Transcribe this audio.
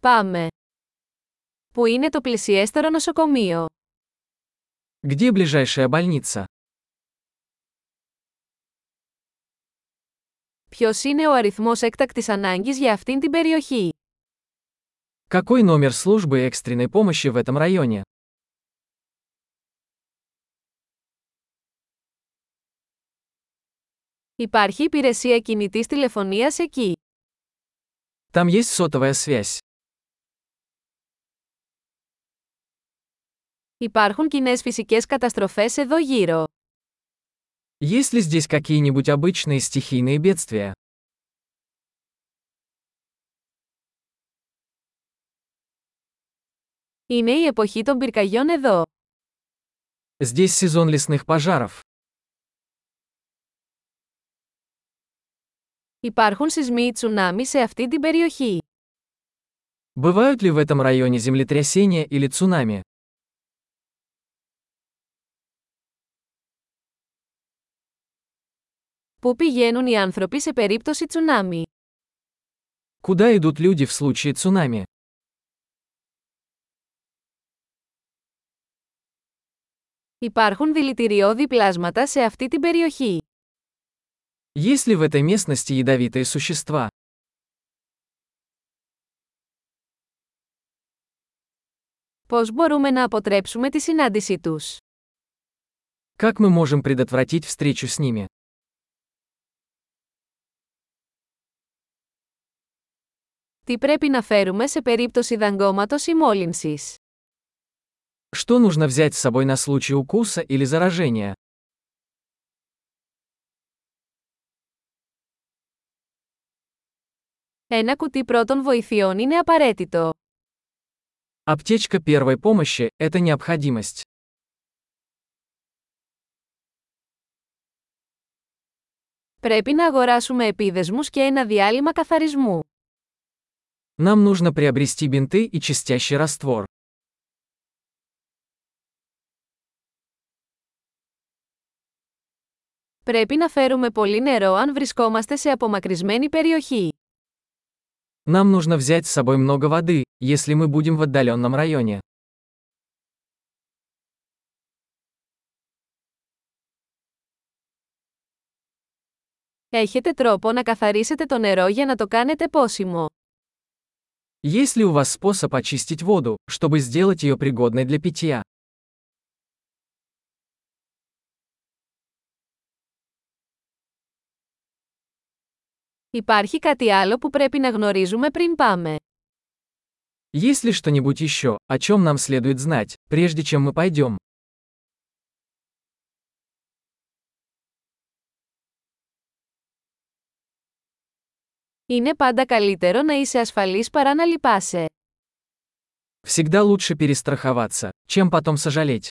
Πάμε. Πού είναι το πλησιέστερο νοσοκομείο? Где ближайшая больница? Ποιος είναι ο αριθμός έκτακτης ανάγκης για αυτήν την περιοχή? Какой номер службы экстренной помощи в этом районе? Υπάρχει υπηρεσία κινητής τηλεφωνίας εκεί. Там есть сотовая связь. Υπάρχουν κοινέ φυσικές καταστροφές εδώ γύρω. Есть ли здесь какие-нибудь обычные стихийные бедствия? Είναι η εποχή των πυρκαγιών εδώ. Здесь сезон лесных пожаров. Υπάρχουν σεισμοί ή τσουνάμι σε αυτή την περιοχή. Бывают ли в этом районе землетрясения или цунами? Πού πηγαίνουν οι άνθρωποι σε περίπτωση τσουνάμι? Куда идут люди в случае цунами? Υπάρχουν δηλητηριώδη πλάσματα σε αυτή την περιοχή. Есть ли в этой местности ядовитые существа? Πώς μπορούμε να αποτρέψουμε τη συνάντησή τους? Как мы можем предотвратить встречу с ними? Τι πρέπει να φέρουμε σε περίπτωση δαγκώματος ή μόλυνσης? Что нужно взять с собой на случай укуса или заражения? Ένα κουτί πρώτων βοηθειών είναι απαραίτητο. Аптечка первой помощи – это необходимость. Πρέπει να αγοράσουμε επίδεσμους και ένα διάλειμμα καθαρισμού. Нам нужно приобрести бинты и чистящий раствор. Πρέπει να φέρουμε πολύ νερό αν βρισκόμαστε σε απομακρυσμένη περιοχή. Нам нужно взять с собой много воды, если мы будем в отдаленном районе. Έχετε τρόπο να καθαρίσετε το νερό για να το κάνετε πόσιμο. Есть ли у вас способ очистить воду, чтобы сделать ее пригодной для питья? Υπάρχει κάτι άλλο που πρέπει να γνωρίζουμε πριν πάμε. Есть ли что-нибудь еще, о чем нам следует знать, прежде чем мы пойдем? Είναι πάντα καλύτερο να είσαι ασφαλής παρά να λυπάσαι. Всегда лучше перестраховаться, чем потом сожалеть.